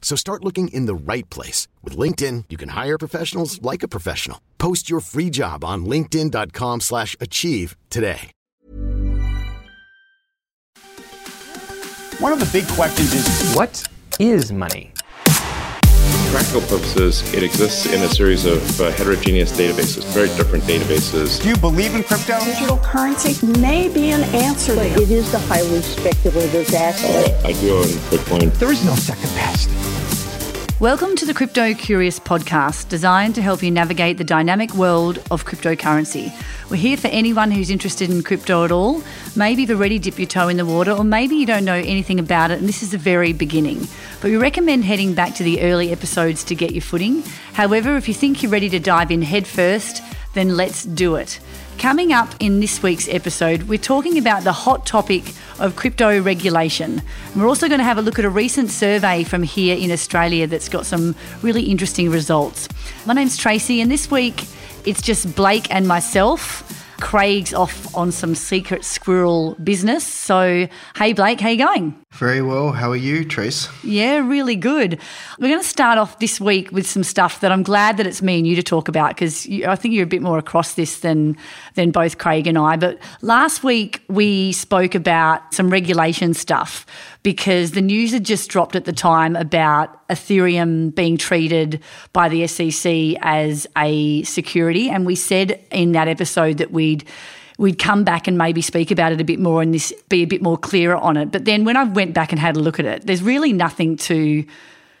So start looking in the right place. With LinkedIn, you can hire professionals like a professional. Post your free job on linkedin.com slash achieve today. One of the big questions is What is money? For practical purposes, it exists in a series of uh, heterogeneous databases, very different databases. do you believe in crypto? Digital currency may be an answer But it is the highly speculative asset. Uh, I do own Bitcoin. There is no second best. Welcome to the Crypto Curious podcast, designed to help you navigate the dynamic world of cryptocurrency. We're here for anyone who's interested in crypto at all. Maybe you've already dipped your toe in the water, or maybe you don't know anything about it and this is the very beginning. But we recommend heading back to the early episodes to get your footing. However, if you think you're ready to dive in headfirst, then let's do it. Coming up in this week's episode, we're talking about the hot topic of crypto regulation. We're also going to have a look at a recent survey from here in Australia that's got some really interesting results. My name's Tracy, and this week it's just Blake and myself. Craig's off on some secret squirrel business. So, hey Blake, how you going? Very well. How are you, Trace? Yeah, really good. We're going to start off this week with some stuff that I'm glad that it's me and you to talk about because I think you're a bit more across this than than both Craig and I. But last week we spoke about some regulation stuff because the news had just dropped at the time about Ethereum being treated by the SEC as a security, and we said in that episode that we'd we'd come back and maybe speak about it a bit more and this be a bit more clearer on it. But then when I went back and had a look at it, there's really nothing to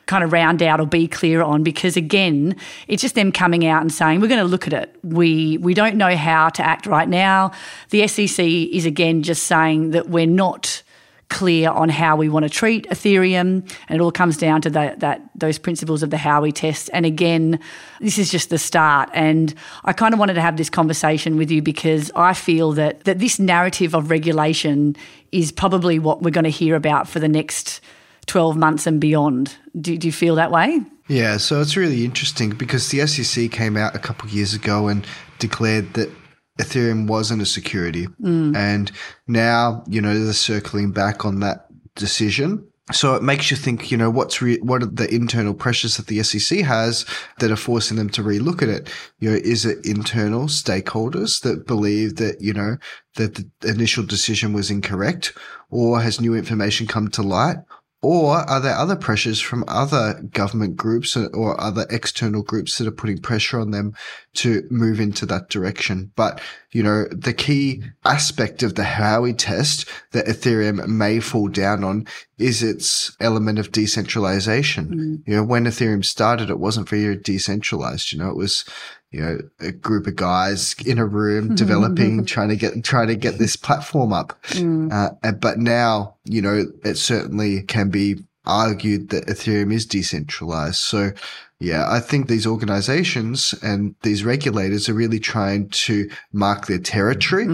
kind of round out or be clear on because again, it's just them coming out and saying we're going to look at it. We we don't know how to act right now. The SEC is again just saying that we're not clear on how we want to treat Ethereum, and it all comes down to that, that those principles of the Howey test. And again, this is just the start. And I kind of wanted to have this conversation with you because I feel that that this narrative of regulation is probably what we're going to hear about for the next 12 months and beyond. Do, do you feel that way? Yeah, so it's really interesting because the SEC came out a couple of years ago and declared that Ethereum wasn't a security. Mm. And now, you know, they're circling back on that decision. So it makes you think, you know, what's re- what are the internal pressures that the SEC has that are forcing them to relook at it? You know, is it internal stakeholders that believe that, you know, that the initial decision was incorrect or has new information come to light? Or are there other pressures from other government groups or other external groups that are putting pressure on them to move into that direction? But, you know, the key aspect of the Howey test that Ethereum may fall down on is its element of decentralization. You know, when Ethereum started, it wasn't very decentralized. You know, it was, you know, a group of guys in a room developing, trying to get, trying to get this platform up. Uh, and- but now, you know, it certainly can be argued that Ethereum is decentralized. So, yeah, I think these organizations and these regulators are really trying to mark their territory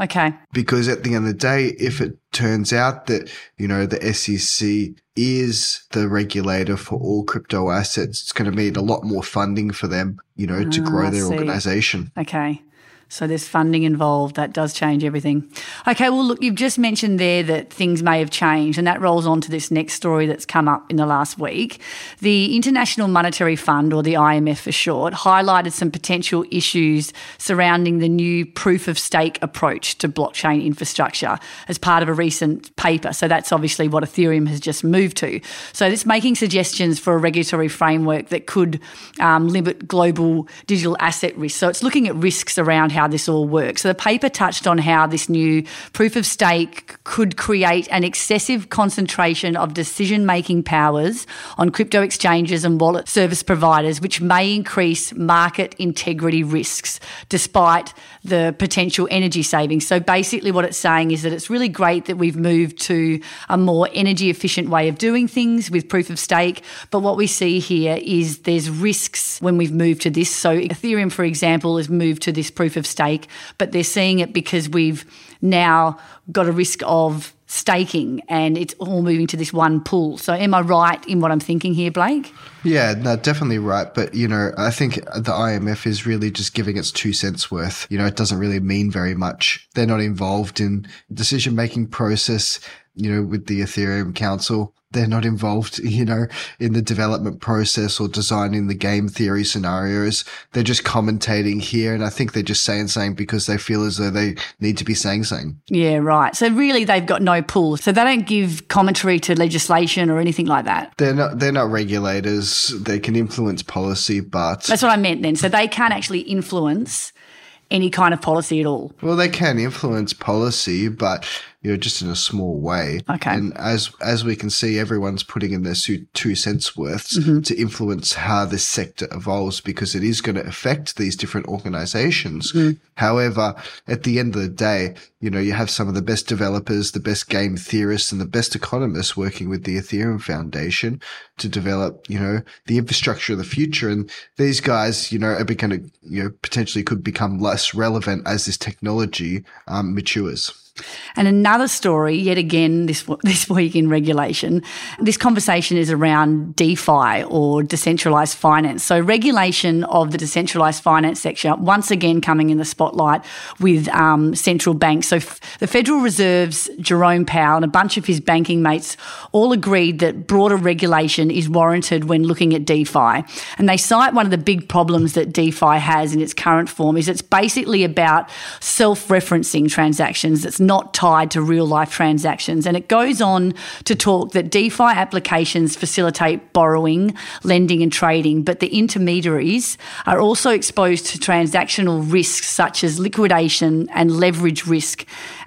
Okay. because at the end of the day, if it turns out that, you know, the SEC is the regulator for all crypto assets, it's going to mean a lot more funding for them, you know, to Ah, grow I their see. organization. Okay. So there's funding involved. That does change everything. Okay, well, look, you've just mentioned there that things may have changed, and that rolls on to this next story that's come up in the last week. The International Monetary Fund, or the IMF for short, highlighted some potential issues surrounding the new proof of stake approach to blockchain infrastructure as part of a recent paper. So that's obviously what Ethereum has just moved to. So it's making suggestions for a regulatory framework that could um, limit global digital asset risk. So it's looking at risks around how how this all works. So the paper touched on how this new proof of stake could create an excessive concentration of decision making powers on crypto exchanges and wallet service providers, which may increase market integrity risks despite the potential energy savings. So basically, what it's saying is that it's really great that we've moved to a more energy efficient way of doing things with proof of stake. But what we see here is there's risks when we've moved to this. So Ethereum, for example, has moved to this proof of stake, but they're seeing it because we've now got a risk of staking and it's all moving to this one pool. So am I right in what I'm thinking here, Blake? Yeah, no, definitely right. But, you know, I think the IMF is really just giving its two cents worth. You know, it doesn't really mean very much. They're not involved in decision making process, you know, with the Ethereum Council they're not involved, you know, in the development process or designing the game theory scenarios. They're just commentating here. And I think they're just saying something because they feel as though they need to be saying something. Yeah, right. So really they've got no pull. So they don't give commentary to legislation or anything like that. They're not they're not regulators. They can influence policy, but That's what I meant then. So they can't actually influence any kind of policy at all. Well, they can influence policy, but you know, just in a small way. Okay. And as as we can see, everyone's putting in their two cents worths mm-hmm. to influence how this sector evolves because it is going to affect these different organizations. Mm-hmm. However, at the end of the day, you know, you have some of the best developers, the best game theorists, and the best economists working with the Ethereum Foundation to develop, you know, the infrastructure of the future. And these guys, you know, are going to, you know, potentially could become less relevant as this technology um, matures. And another story, yet again this this week in regulation, this conversation is around DeFi or decentralized finance. So regulation of the decentralized finance sector once again coming in the spotlight with um, central banks. So f- the Federal Reserve's Jerome Powell and a bunch of his banking mates all agreed that broader regulation is warranted when looking at DeFi. And they cite one of the big problems that DeFi has in its current form is it's basically about self-referencing transactions. It's not tied to real life transactions. And it goes on to talk that DeFi applications facilitate borrowing, lending, and trading, but the intermediaries are also exposed to transactional risks such as liquidation and leverage risk,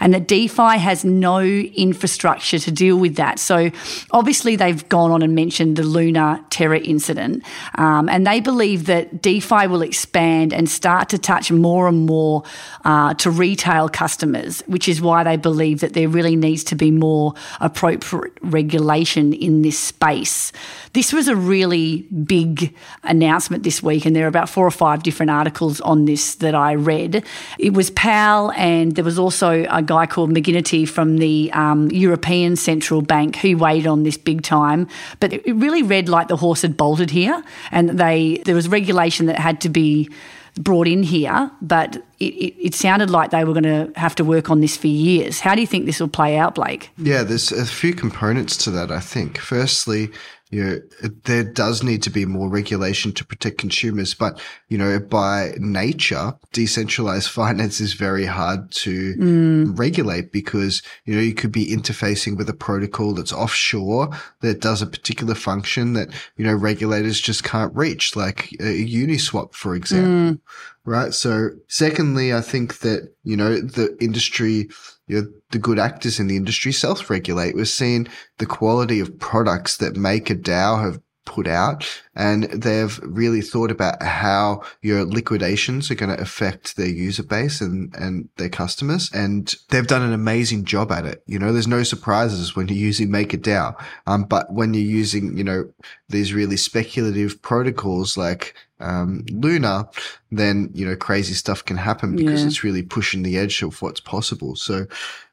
and that DeFi has no infrastructure to deal with that. So obviously, they've gone on and mentioned the Luna Terra incident, um, and they believe that DeFi will expand and start to touch more and more uh, to retail customers, which is why they believe that there really needs to be more appropriate regulation in this space. This was a really big announcement this week, and there are about four or five different articles on this that I read. It was Powell, and there was also a guy called McGinnity from the um, European Central Bank who weighed on this big time. But it really read like the horse had bolted here, and they there was regulation that had to be brought in here, but it, it, it, sounded like they were going to have to work on this for years. How do you think this will play out, Blake? Yeah, there's a few components to that, I think. Firstly, you know, there does need to be more regulation to protect consumers, but you know, by nature, decentralized finance is very hard to mm. regulate because you know you could be interfacing with a protocol that's offshore that does a particular function that you know regulators just can't reach, like a Uniswap, for example. Mm. Right. So, secondly, I think that you know the industry you know, the good actors in the industry self-regulate. We're seeing the quality of products that MakerDAO have put out and they've really thought about how your liquidations are going to affect their user base and, and their customers. And they've done an amazing job at it. You know, there's no surprises when you're using MakerDAO. Um, but when you're using, you know, these really speculative protocols like um, Luna, then you know crazy stuff can happen because yeah. it's really pushing the edge of what's possible. So,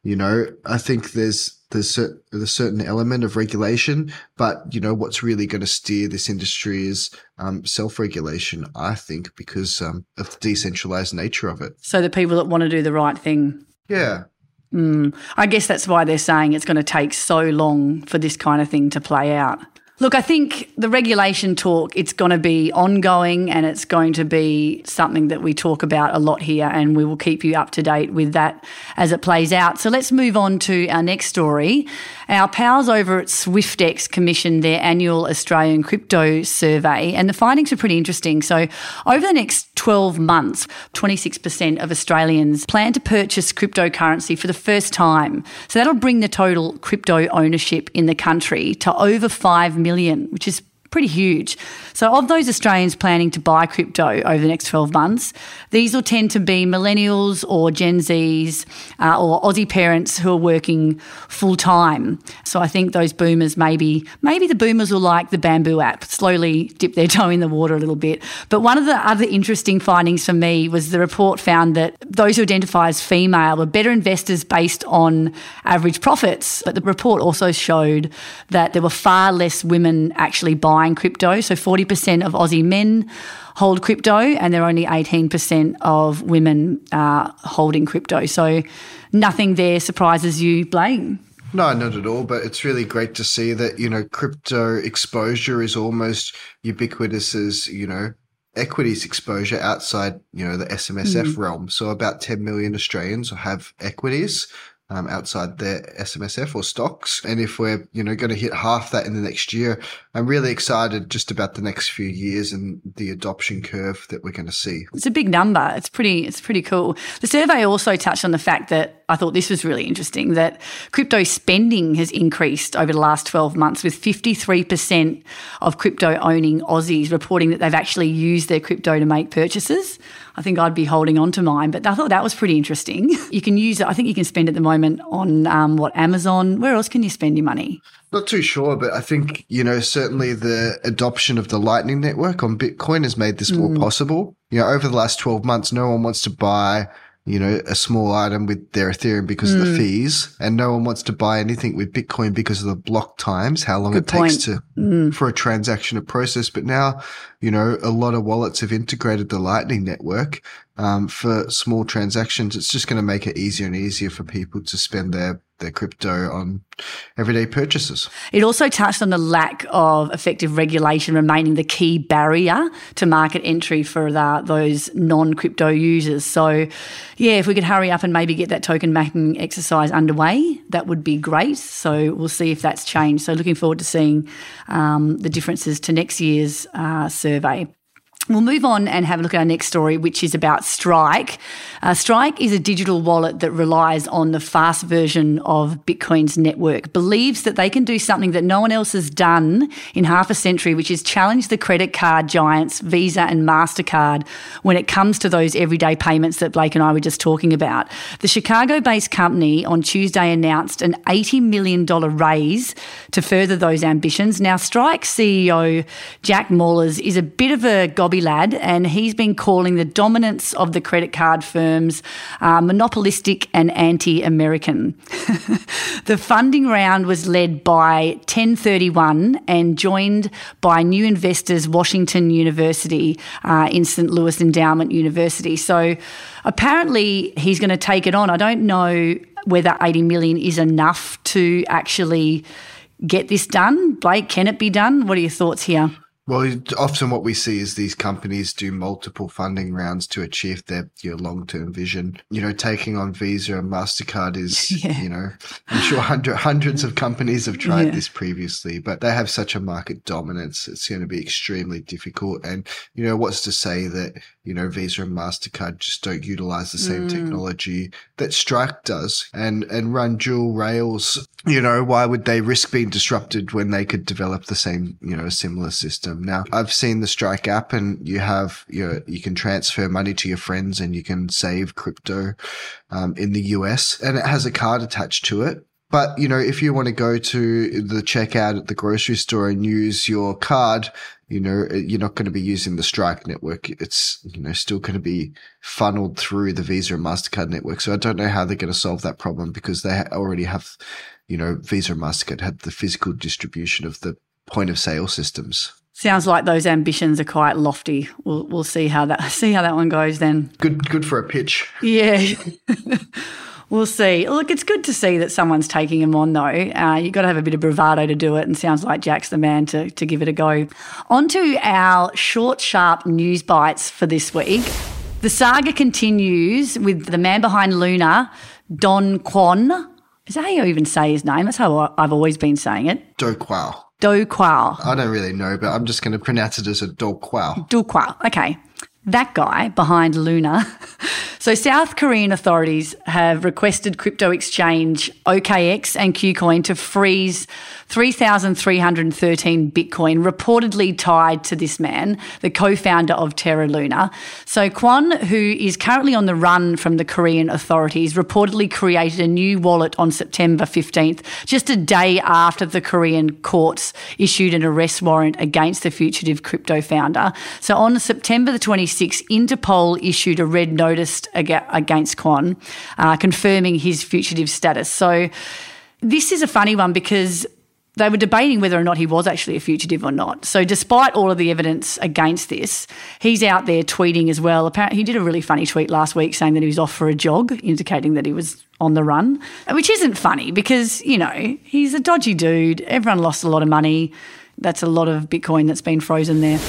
you know, I think there's there's a, there's a certain element of regulation, but you know what's really going to steer this industry is um, self-regulation. I think because um, of the decentralized nature of it. So the people that want to do the right thing. Yeah. Mm, I guess that's why they're saying it's going to take so long for this kind of thing to play out. Look, I think the regulation talk, it's going to be ongoing and it's going to be something that we talk about a lot here and we will keep you up to date with that as it plays out. So let's move on to our next story. Our pals over at Swyftx commissioned their annual Australian crypto survey and the findings are pretty interesting. So over the next 12 months, 26% of Australians plan to purchase cryptocurrency for the first time. So that'll bring the total crypto ownership in the country to over 5 million, which is pretty huge. So, of those Australians planning to buy crypto over the next 12 months, these will tend to be millennials or Gen Zs uh, or Aussie parents who are working full time. So, I think those boomers maybe, maybe the boomers will like the Bamboo app, slowly dip their toe in the water a little bit. But one of the other interesting findings for me was the report found that those who identify as female were better investors based on average profits. But the report also showed that there were far less women actually buying buying crypto. So 40% of Aussie men hold crypto, and there are only 18% of women uh, holding crypto. So nothing there surprises you, Blake. No, not at all. But it's really great to see that, you know, crypto exposure is almost ubiquitous as, you know, equities exposure outside, you know, the SMSF mm. realm. So about 10 million Australians have equities um, outside their SMSF or stocks. And if we're, you know, going to hit half that in the next year, I'm really excited just about the next few years and the adoption curve that we're going to see. It's a big number. It's pretty, it's pretty cool. The survey also touched on the fact that I thought this was really interesting that crypto spending has increased over the last 12 months with 53% of crypto owning Aussies reporting that they've actually used their crypto to make purchases. I think I'd be holding on to mine. But I thought that was pretty interesting. You can use it. I think you can spend at the moment on um, what Amazon. Where else can you spend your money? Not too sure, but I think you know certainly the adoption of the Lightning Network on Bitcoin has made this mm. more possible. You know, over the last twelve months, no one wants to buy you know, a small item with their Ethereum because mm. of the hmm. fees, and no one wants to buy anything with Bitcoin because of the block times, how long Good it takes to mm. for a transaction to process. But now, you know, a lot of wallets have integrated the Lightning Network um, for small transactions. It's just going to make it easier and easier for people to spend their their crypto on everyday purchases. It also touched on the lack of effective regulation remaining the key barrier to market entry for the, those non crypto users. So, yeah, if we could hurry up and maybe get that token mapping exercise underway, that would be great. So, we'll see if that's changed. So, looking forward to seeing um, the differences to next year's uh, survey. We'll move on and have a look at our next story, which is about Strike. Uh, Strike is a digital wallet that relies on the fast version of Bitcoin's network, believes that they can do something that no one else has done in half a century, which is challenge the credit card giants, Visa and MasterCard, when it comes to those everyday payments that Blake and I were just talking about. The Chicago based company on Tuesday announced an $80 million raise to further those ambitions. Now, Strike CEO Jack Mallers is a bit of a gobby lad, and he's been calling the dominance of the credit card firms uh, monopolistic and anti American. the funding round was led by 1031 and joined by new investors, Washington University uh, in St. Louis Endowment University. So apparently he's going to take it on. I don't know whether 80 million is enough to actually get this done. Blake, can it be done? What are your thoughts here? Well, often what we see is these companies do multiple funding rounds to achieve their your long term vision. You know, taking on Visa and Mastercard is, yeah. you know, I'm sure hundred, hundreds of companies have tried yeah. this previously, but they have such a market dominance. It's going to be extremely difficult. And you know, what's to say that you know Visa and Mastercard just don't utilize the same mm. technology that Strike does and and run dual rails? You know, why would they risk being disrupted when they could develop the same, you know, similar system? Now, I've seen the Strike app and you have your, you can transfer money to your friends and you can save crypto, um, in the US and it has a card attached to it. But, you know, if you want to go to the checkout at the grocery store and use your card, you know, uh, you're not going to be using the Strike network. It's, you know, still going to be funneled through the Visa and MasterCard network. So I don't know how they're going to solve that problem because they already have, you know, Visa and MasterCard had the physical distribution of the point of sale systems. Sounds like those ambitions are quite lofty. We'll we'll see how that see how that one goes then. Good good for a pitch. Yeah. we'll see. Look, it's good to see that someone's taking him on, though. Uh, you've got to have a bit of bravado to do it, and sounds like Jack's the man to, to give it a go. On to our short, sharp news bites for this week. The saga continues with the man behind Luna, Do Kwon. Is that how you even say his name? That's how I've always been saying it. Do Kwao. Do Quao. I don't really know, but I'm just going to pronounce it as a Do Quao. Do Quao. Okay. that guy behind Luna. So, South Korean authorities have requested crypto exchange OKX and KuCoin to freeze 3,313 Bitcoin, reportedly tied to this man, the co founder of Terra Luna. So, Kwon, who is currently on the run from the Korean authorities, reportedly created a new wallet on September 15th, just a day after the Korean courts issued an arrest warrant against the fugitive crypto founder. So, on September the 26th, Interpol issued a red notice against Kwon, uh, confirming his fugitive status. So, this is a funny one because they were debating whether or not he was actually a fugitive or not. So, despite all of the evidence against this, he's out there tweeting as well. Apparently, he did a really funny tweet last week saying that he was off for a jog, indicating that he was on the run, which isn't funny because, you know, he's a dodgy dude. Everyone lost a lot of money. That's a lot of Bitcoin that's been frozen there.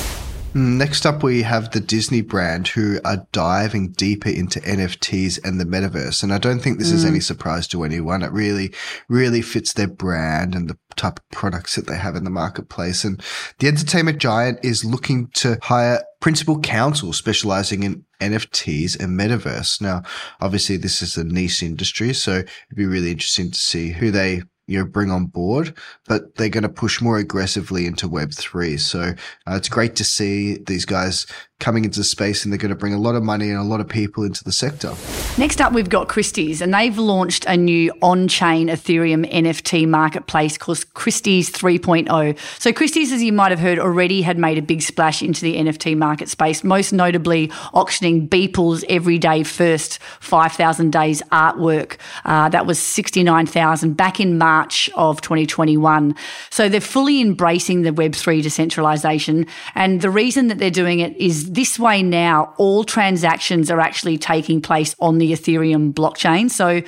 Next up, we have the Disney brand who are diving deeper into NFTs and the metaverse. And I don't think this mm. is any surprise to anyone. It really, really fits their brand and the type of products that they have in the marketplace. And the entertainment giant is looking to hire principal counsel specializing in NFTs and metaverse. Now, obviously, this is a niche industry, so it'd be really interesting to see who they you know, bring on board, but they're going to push more aggressively into Web3. So uh, it's great to see these guys coming into space and they're going to bring a lot of money and a lot of people into the sector. Next up, we've got Christie's, and they've launched a new on chain Ethereum NFT marketplace called Christie's 3.0. So, Christie's, as you might have heard already, had made a big splash into the NFT market space, most notably auctioning Beeple's everyday first 5,000 days artwork. Uh, that was 69,000 back in March of 2021. So, they're fully embracing the Web3 decentralization. And the reason that they're doing it is this way now, all transactions are actually taking place on the Ethereum blockchain. So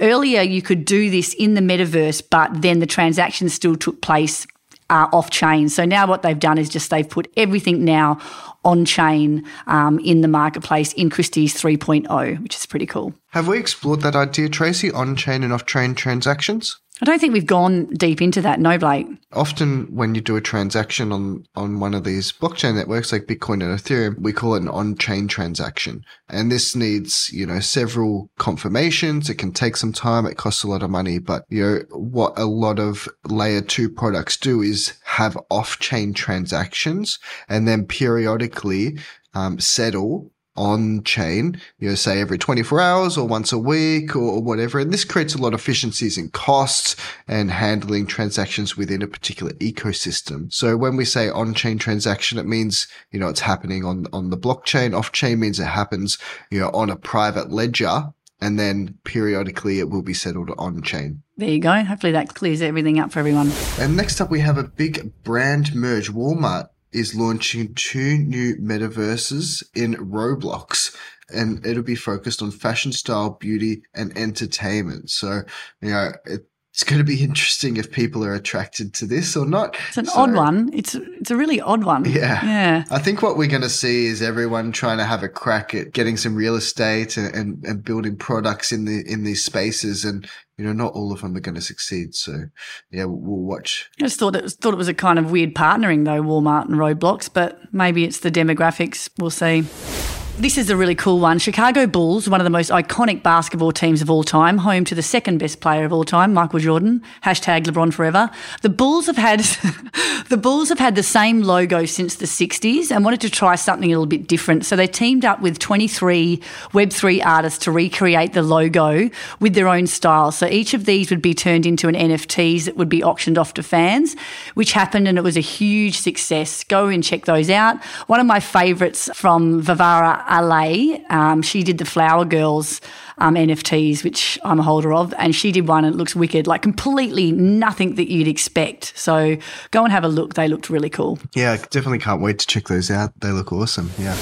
earlier you could do this in the metaverse, but then the transactions still took place uh, off chain. So now what they've done is just they've put everything now on chain um, in the marketplace in Christie's 3.0, which is pretty cool. Have we explored that idea, Tracy, on chain and off chain transactions? I don't think we've gone deep into that. No, Blake. Often, when you do a transaction on on one of these blockchain networks like Bitcoin and Ethereum, we call it an on-chain transaction, and this needs you know several confirmations. It can take some time. It costs a lot of money, but you know what a lot of layer two products do is have off-chain transactions, and then periodically um, settle on chain, you know, say every 24 hours or once a week or, whatever. And this creates a lot of efficiencies in costs and handling transactions within a particular ecosystem. So when we say on chain transaction, it means, you know, it's happening on, on the blockchain. Off chain means it happens, you know, on a private ledger. And then periodically it will be settled on chain. There you go. Hopefully that clears everything up for everyone. And next up, we have a big brand merge. Walmart is launching two new metaverses in Roblox and it'll be focused on fashion, style, beauty, and entertainment. So, you know, it, it's going to be interesting if people are attracted to this or not. It's an so, odd one. It's it's a really odd one. Yeah, yeah. I think what we're going to see is everyone trying to have a crack at getting some real estate and, and, and building products in the in these spaces, and you know, not all of them are going to succeed. So, yeah, we'll, we'll watch. I just thought it was thought it was a kind of weird partnering though, Walmart and Roblox, but maybe it's the demographics. We'll see. This is a really cool one. Chicago Bulls, one of the most iconic basketball teams of all time, home to the second best player of all time, Michael Jordan. Hashtag LeBron forever. The Bulls have had the Bulls have had the same logo since the 60s and wanted to try something a little bit different. So they teamed up with 23 Web3 artists to recreate the logo with their own style. So each of these would be turned into an NFTs that would be auctioned off to fans, which happened and it was a huge success. Go and check those out. One of my favorites from Vivara LA. Um, she did the Flower Girls um, NFTs, which I'm a holder of, and she did one and it looks wicked, like completely nothing that you'd expect. So go and have a look. They looked really cool. Yeah, I definitely can't wait to check those out. They look awesome. Yeah.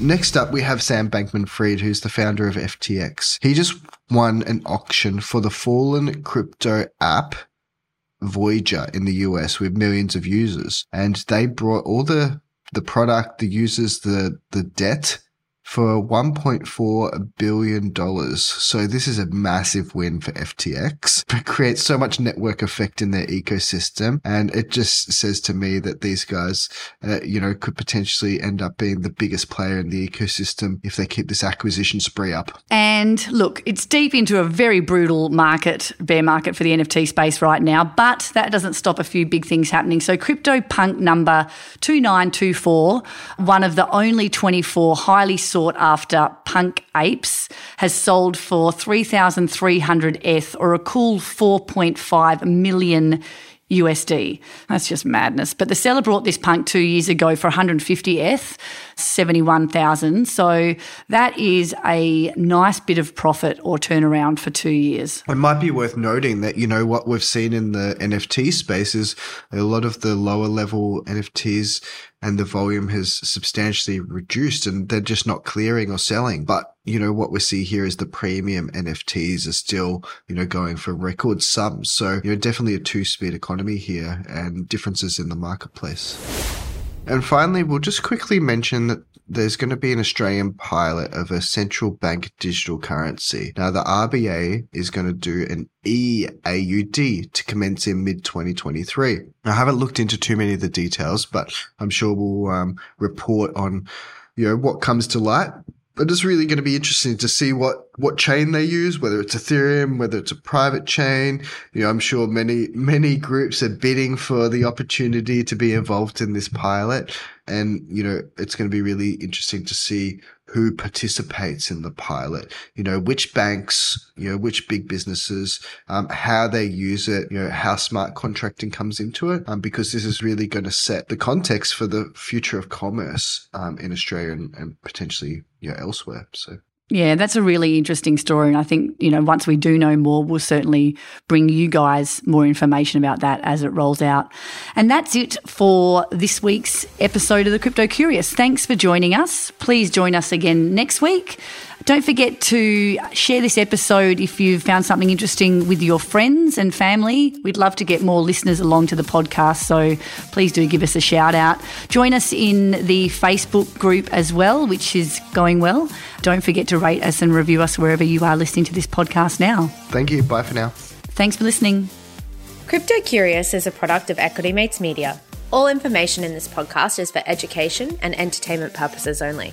Next up, we have Sam Bankman Fried, who's the founder of FTX. He just won an auction for the fallen crypto app Voyager in the US with millions of users. And they brought all the the product, the users, the the debt for $1.4 billion. So this is a massive win for FTX. It creates so much network effect in their ecosystem. And it just says to me that these guys, uh, you know, could potentially end up being the biggest player in the ecosystem if they keep this acquisition spree up. And look, it's deep into a very brutal market, bear market for the NFT space right now, but that doesn't stop a few big things happening. So CryptoPunk number 2924, one of the only 24 highly sought after punk apes, has sold for 3,300 ETH or a cool 4.5 million USD. That's just madness. But the seller brought this punk two years ago for 150 ETH, 71,000. So that is a nice bit of profit or turnaround for two years. It might be worth noting that, you know, what we've seen in the NFT space is a lot of the lower level NFTs and the volume has substantially reduced and they're just not clearing or selling. But, you know, what we see here is the premium NFTs are still, you know, going for record sums. So, you know, definitely a two speed economy here and differences in the marketplace. And finally, we'll just quickly mention that there's going to be an Australian pilot of a central bank digital currency. Now, the RBA is going to do an EAUD to commence in mid 2023. I haven't looked into too many of the details, but I'm sure we'll um, report on, you know, what comes to light but it's really going to be interesting to see what what chain they use, whether it's Ethereum, whether it's a private chain. You know, I'm sure many many groups are bidding for the opportunity to be involved in this pilot, and you know, it's going to be really interesting to see who participates in the pilot. You know, which banks, you know, which big businesses, um, how they use it, you know, how smart contracting comes into it, um, because this is really going to set the context for the future of commerce um, in Australia and, and potentially you know, elsewhere. So. Yeah, that's a really interesting story. And I think, you know, once we do know more, we'll certainly bring you guys more information about that as it rolls out. And that's it for this week's episode of the Crypto Curious. Thanks for joining us. Please join us again next week. Don't forget to share this episode if you've found something interesting with your friends and family. We'd love to get more listeners along to the podcast, so please do give us a shout out. Join us in the Facebook group as well, which is going well. Don't forget to rate us and review us wherever you are listening to this podcast now. Thank you. Bye for now. Thanks for listening. Crypto Curious is a product of Equity Mates Media. All information in this podcast is for education and entertainment purposes only.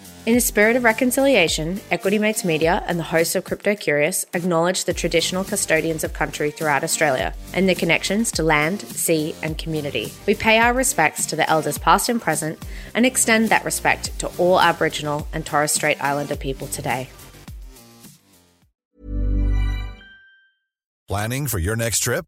In a spirit of reconciliation, Equity Mates Media and the hosts of Crypto Curious acknowledge the traditional custodians of country throughout Australia and their connections to land, sea, and community. We pay our respects to the elders past and present and extend that respect to all Aboriginal and Torres Strait Islander people today. Planning for your next trip?